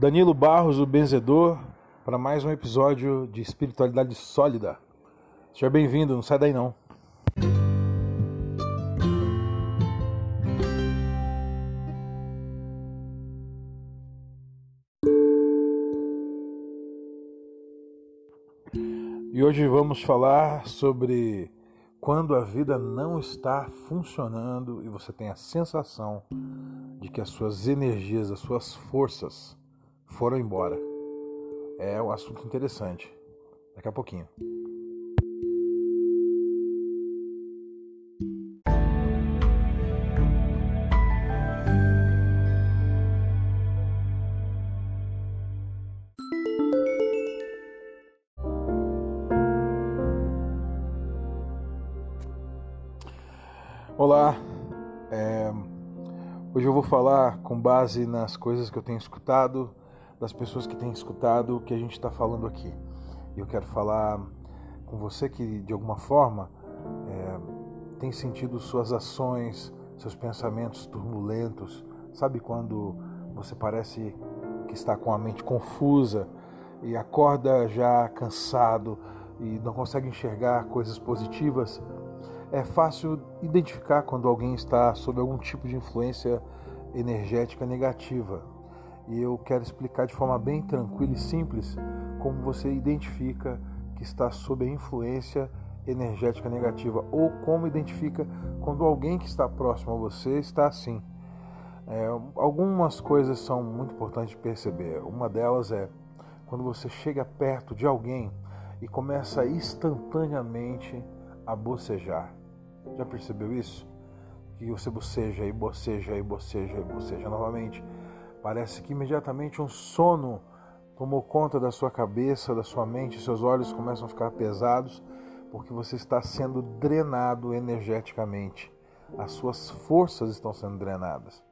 Danilo Barros, o Benzedor, para mais um episódio de Espiritualidade Sólida. Seja bem-vindo, não sai daí não. E hoje vamos falar sobre quando a vida não está funcionando e você tem a sensação de que as suas energias, as suas forças foram embora. É um assunto interessante. Daqui a pouquinho. Olá, é, hoje eu vou falar com base nas coisas que eu tenho escutado, das pessoas que têm escutado o que a gente está falando aqui. Eu quero falar com você que de alguma forma é, tem sentido suas ações, seus pensamentos turbulentos. Sabe quando você parece que está com a mente confusa e acorda já cansado e não consegue enxergar coisas positivas? é fácil identificar quando alguém está sob algum tipo de influência energética negativa. E eu quero explicar de forma bem tranquila e simples como você identifica que está sob a influência energética negativa ou como identifica quando alguém que está próximo a você está assim. É, algumas coisas são muito importantes de perceber. Uma delas é quando você chega perto de alguém e começa instantaneamente a bocejar. Já percebeu isso? Que você boceja e boceja e boceja e boceja novamente. Parece que imediatamente um sono tomou conta da sua cabeça, da sua mente, seus olhos começam a ficar pesados porque você está sendo drenado energeticamente. As suas forças estão sendo drenadas.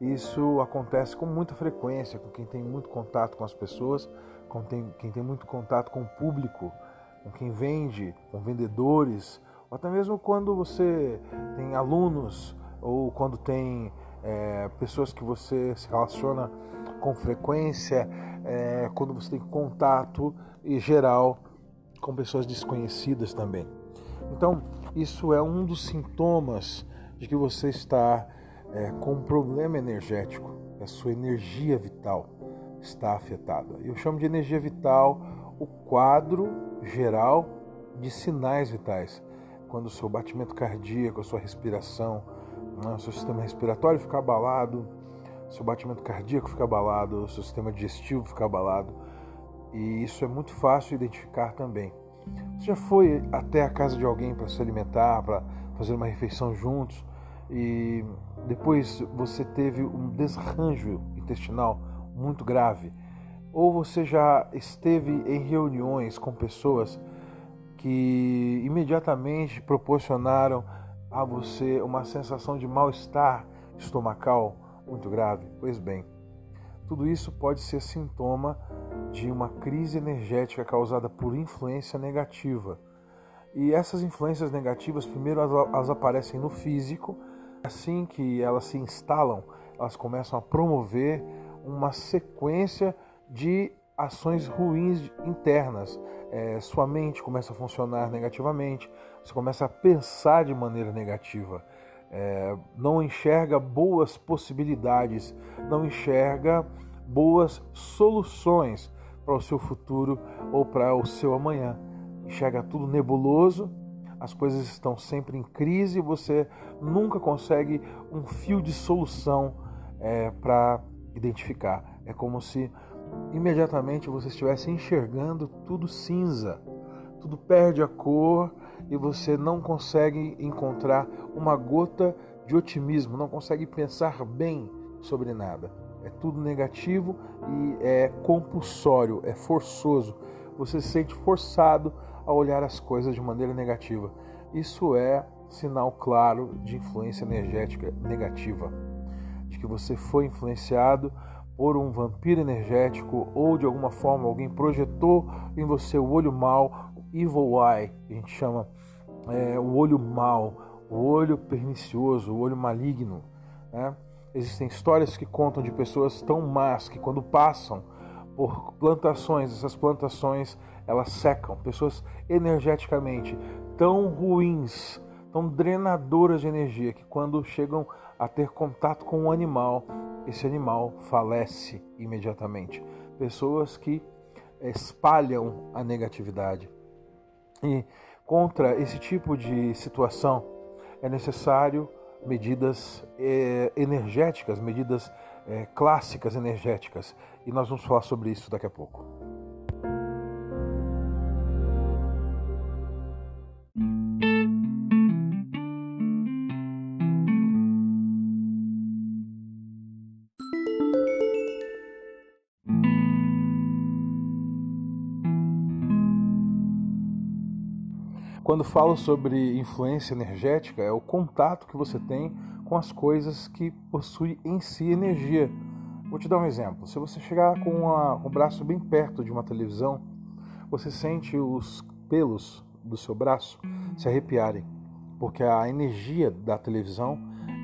Isso acontece com muita frequência com quem tem muito contato com as pessoas, com quem tem muito contato com o público, com quem vende, com vendedores, ou até mesmo quando você tem alunos ou quando tem é, pessoas que você se relaciona com frequência, é, quando você tem contato e geral com pessoas desconhecidas também. Então, isso é um dos sintomas de que você está é, com um problema energético, a sua energia vital está afetada. Eu chamo de energia vital o quadro geral de sinais vitais quando o seu batimento cardíaco, a sua respiração, o seu sistema respiratório fica abalado, seu batimento cardíaco fica abalado, seu sistema digestivo fica abalado. E isso é muito fácil identificar também. Você já foi até a casa de alguém para se alimentar, para fazer uma refeição juntos e depois você teve um desarranjo intestinal muito grave? Ou você já esteve em reuniões com pessoas que imediatamente proporcionaram a você uma sensação de mal-estar estomacal muito grave? Pois bem, tudo isso pode ser sintoma de uma crise energética causada por influência negativa. E essas influências negativas, primeiro elas, aparecem no físico, assim que elas se instalam, elas começam a promover uma sequência de ações ruins internas. É, sua mente começa a funcionar negativamente, você começa a pensar de maneira negativa, é, não enxerga boas possibilidades, não enxerga boas soluções para o seu futuro ou para o seu amanhã. Enxerga tudo nebuloso, as coisas estão sempre em crise, você nunca consegue um fio de solução é, para identificar. É como se imediatamente você estivesse enxergando tudo cinza, tudo perde a cor e você não consegue encontrar uma gota de otimismo, não consegue pensar bem sobre nada. É tudo negativo e é compulsório, é forçoso. Você se sente forçado a olhar as coisas de maneira negativa. Isso é sinal claro de influência energética negativa, de que você foi influenciado por um vampiro energético ou de alguma forma alguém projetou em você o olho mal, o evil eye, que a gente chama é, o olho mal, o olho pernicioso, o olho maligno. Né? Existem histórias que contam de pessoas tão más que quando passam por plantações, essas plantações elas secam, pessoas energeticamente tão ruins, tão drenadoras de energia que quando chegam a ter contato com um animal, esse animal falece imediatamente. Pessoas que espalham a negatividade. E contra esse tipo de situação é necessário medidas é, energéticas, medidas é, clássicas energéticas. E nós vamos falar sobre isso daqui a pouco. Quando falo sobre influência energética, é o contato que você tem com as coisas que possuem em si energia. Vou te dar um exemplo. Se você chegar com, o braço bem perto de uma televisão, você sente os pelos do seu braço se arrepiarem, porque a energia da televisão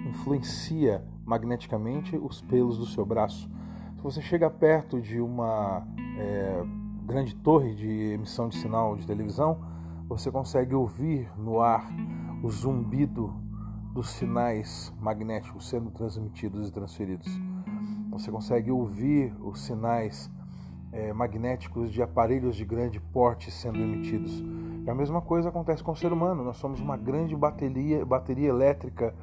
influencia magneticamente os pelos do seu braço. Se você chega perto de uma é, grande torre de emissão de sinal de televisão, você consegue ouvir no ar o zumbido dos sinais magnéticos sendo transmitidos e transferidos. Você consegue ouvir os sinais é, magnéticos de aparelhos de grande porte sendo emitidos. E a mesma coisa acontece com o ser humano. Nós somos uma grande bateria, bateria elétrica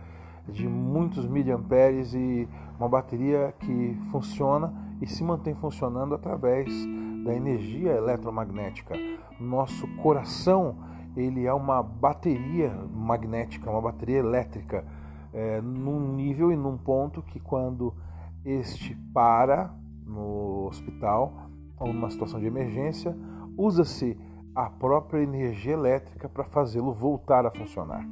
de muitos miliamperes e uma bateria que funciona e se mantém funcionando através da energia eletromagnética. Nosso coração ele é uma bateria magnética, uma bateria elétrica, é, num nível e num ponto que quando este para no hospital ou numa situação de emergência, usa-se a própria energia elétrica para fazê-lo voltar a funcionar.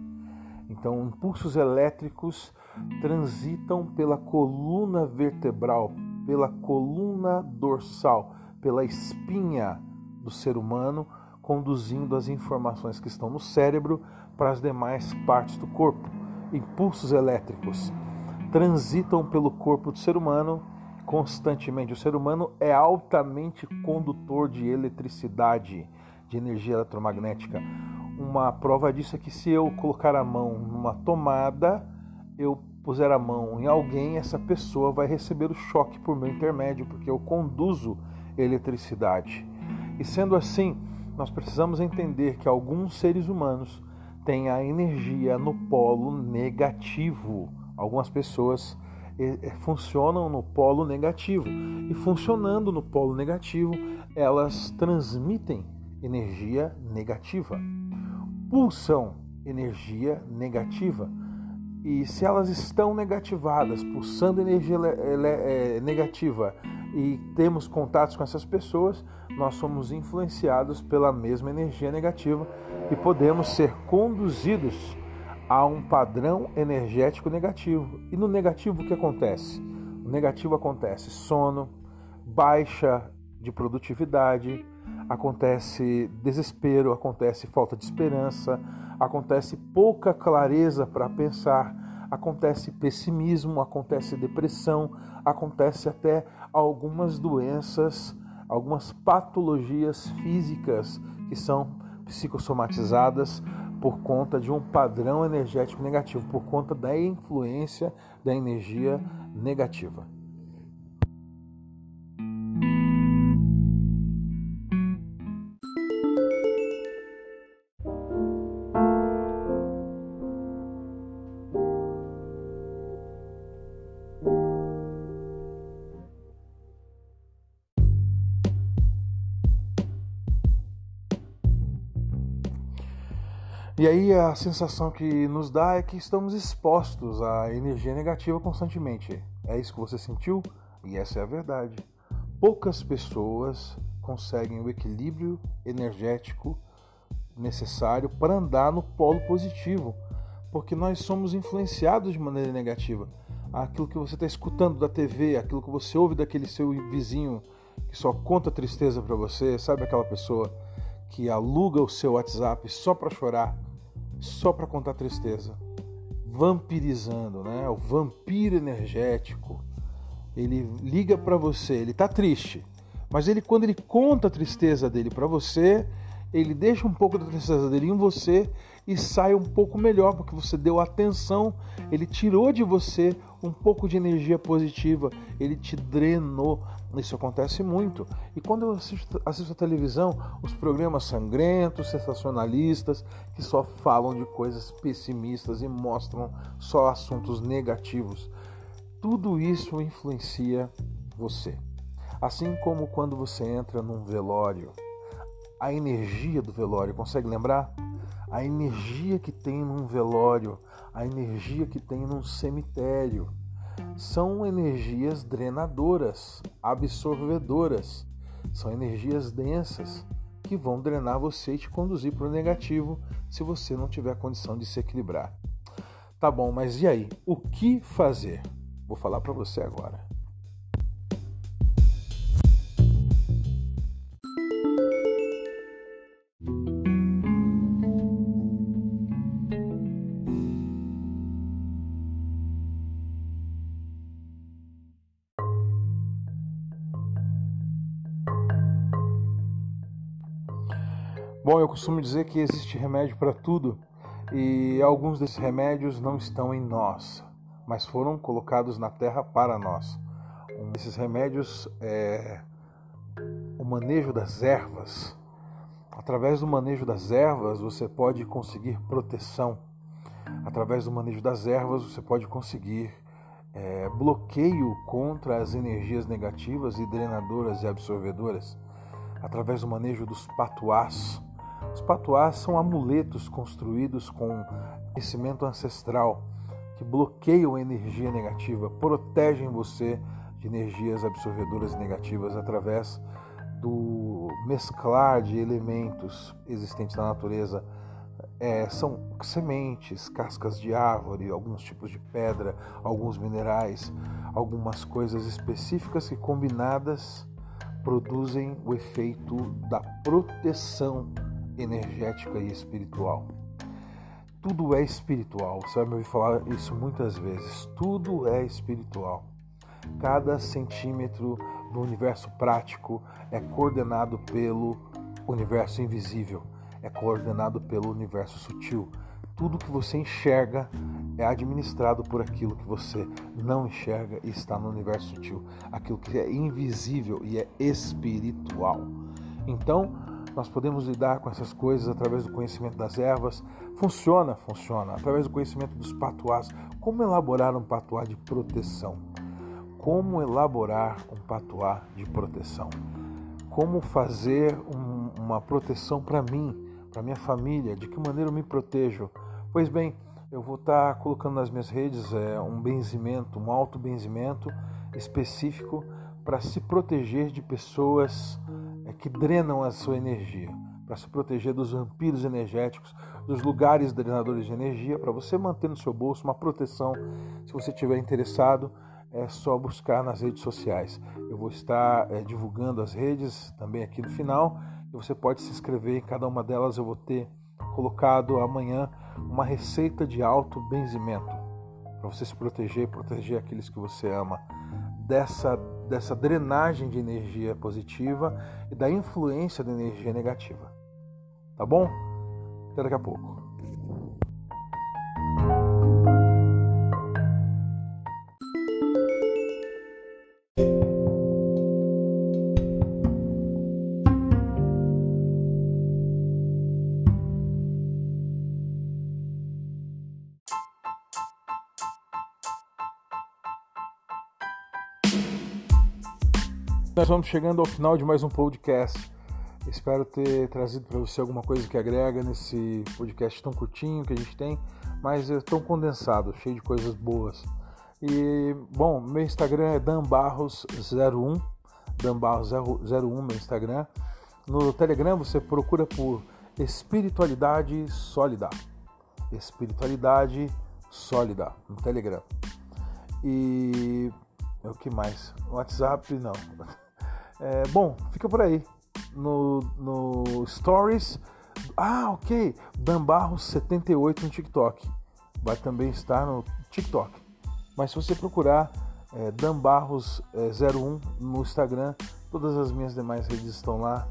Então, impulsos elétricos transitam pela coluna vertebral, pela coluna dorsal, pela espinha do ser humano, conduzindo as informações que estão no cérebro para as demais partes do corpo. Impulsos elétricos transitam pelo corpo do ser humano constantemente. O ser humano é altamente condutor de eletricidade, de energia eletromagnética. Uma prova disso é que se eu colocar a mão numa tomada, eu puser a mão em alguém, essa pessoa vai receber o choque por meu intermédio, porque eu conduzo eletricidade. E sendo assim, nós precisamos entender que alguns seres humanos têm a energia no polo negativo. Algumas pessoas funcionam no polo negativo e funcionando no polo negativo, elas transmitem energia negativa, pulsam energia negativa. E se elas estão negativadas, pulsando energia é, negativa e temos contatos com essas pessoas, nós somos influenciados pela mesma energia negativa e podemos ser conduzidos a um padrão energético negativo. E no negativo o que acontece? No negativo acontece sono, baixa de produtividade, acontece desespero, acontece falta de esperança, acontece pouca clareza para pensar, acontece pessimismo, acontece depressão, acontece até algumas doenças, algumas patologias físicas que são psicossomatizadas por conta de um padrão energético negativo, por conta da influência da energia negativa. E aí a sensação que nos dá é que estamos expostos à energia negativa constantemente. É isso que você sentiu? E essa é a verdade. Poucas pessoas conseguem o equilíbrio energético necessário para andar no polo positivo, porque nós somos influenciados de maneira negativa. Aquilo que você está escutando da TV, aquilo que você ouve daquele seu vizinho que só conta tristeza para você, sabe aquela pessoa que aluga o seu WhatsApp só para chorar, só para contar tristeza. vampirizando, né? O vampiro energético. Ele liga para você, ele tá triste, mas ele quando ele conta a tristeza dele para você, ele deixa um pouco da tristeza dele em você e sai um pouco melhor, porque você deu atenção, ele tirou de você um pouco de energia positiva, ele te drenou. Isso acontece muito. E quando eu assisto, assisto a televisão, os programas sangrentos, sensacionalistas, que só falam de coisas pessimistas e mostram só assuntos negativos, tudo isso influencia você. Assim como quando você entra num velório, a energia do velório, consegue lembrar? A energia que tem num velório, a energia que tem num cemitério, são energias drenadoras, absorvedoras. São energias densas que vão drenar você e te conduzir para o negativo se você não tiver condição de se equilibrar. Tá bom, mas e aí? O que fazer? Vou falar para você agora. Eu costumo dizer que existe remédio para tudo e alguns desses remédios não estão em nós, mas foram colocados na terra para nós. Um desses remédios é o manejo das ervas. Através do manejo das ervas, você pode conseguir proteção. Através do manejo das ervas, você pode conseguir é, bloqueio contra as energias negativas e drenadoras e absorvedoras. Através do manejo dos patuás, os patuás são amuletos construídos com conhecimento ancestral que bloqueiam energia negativa, protegem você de energias absorvedoras negativas através do mesclar de elementos existentes na natureza. É, são sementes, cascas de árvore, alguns tipos de pedra, alguns minerais, algumas coisas específicas que combinadas produzem o efeito da proteção energética e espiritual. Tudo é espiritual, você vai me ouvir falar isso muitas vezes. Tudo é espiritual. Cada centímetro do universo prático é coordenado pelo universo invisível, é coordenado pelo universo sutil. Tudo que você enxerga é administrado por aquilo que você não enxerga e está no universo sutil, aquilo que é invisível e é espiritual. Então, nós podemos lidar com essas coisas através do conhecimento das ervas. Funciona, funciona. Através do conhecimento dos patuás. Como elaborar um patuá de proteção? Como elaborar um patuá de proteção? Como fazer um, uma proteção para mim, para minha família? De que maneira eu me protejo? Pois bem, eu vou estar tá colocando nas minhas redes é, um benzimento, um auto-benzimento específico para se proteger de pessoas que drenam a sua energia, para se proteger dos vampiros energéticos, dos lugares drenadores de energia, para você manter no seu bolso uma proteção. Se você estiver interessado, é só buscar nas redes sociais. Eu vou estar é, divulgando as redes também aqui no final e você pode se inscrever em cada uma delas. Eu vou ter colocado amanhã uma receita de alto benzimento para você se proteger proteger aqueles que você ama dessa dessa drenagem de energia positiva e da influência da energia negativa. Tá bom? Até daqui a pouco. Nós vamos chegando ao final de mais um podcast. Espero ter trazido para você alguma coisa que agrega nesse podcast tão curtinho que a gente tem, mas é tão condensado, cheio de coisas boas. E, bom, meu Instagram é danbarros01, danbarros01, meu Instagram. No Telegram você procura por Espiritualidade Sólida. Espiritualidade Sólida, no Telegram. E o que mais? WhatsApp, não. É, bom, fica por aí. No, no Stories. Ah, ok. Dan Barros78 no TikTok. vai também estar no TikTok. Mas se você procurar é, Dan Barros é, 01 no Instagram, todas as minhas demais redes estão lá.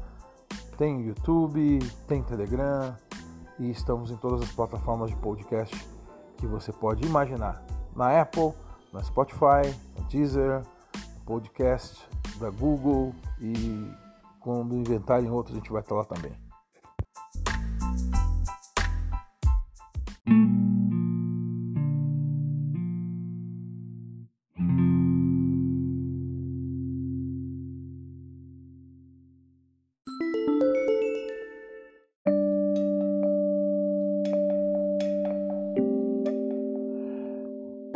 Tem YouTube, tem Telegram e estamos em todas as plataformas de podcast que você pode imaginar. Na Apple, na Spotify, na Deezer, podcast da Google e quando inventarem outros a gente vai estar lá também.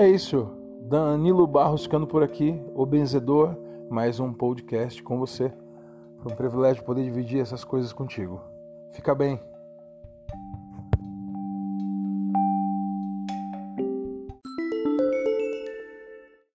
É isso. Danilo Barros ficando por aqui, o Benzedor, mais um podcast com você. Foi um privilégio poder dividir essas coisas contigo. Fica bem.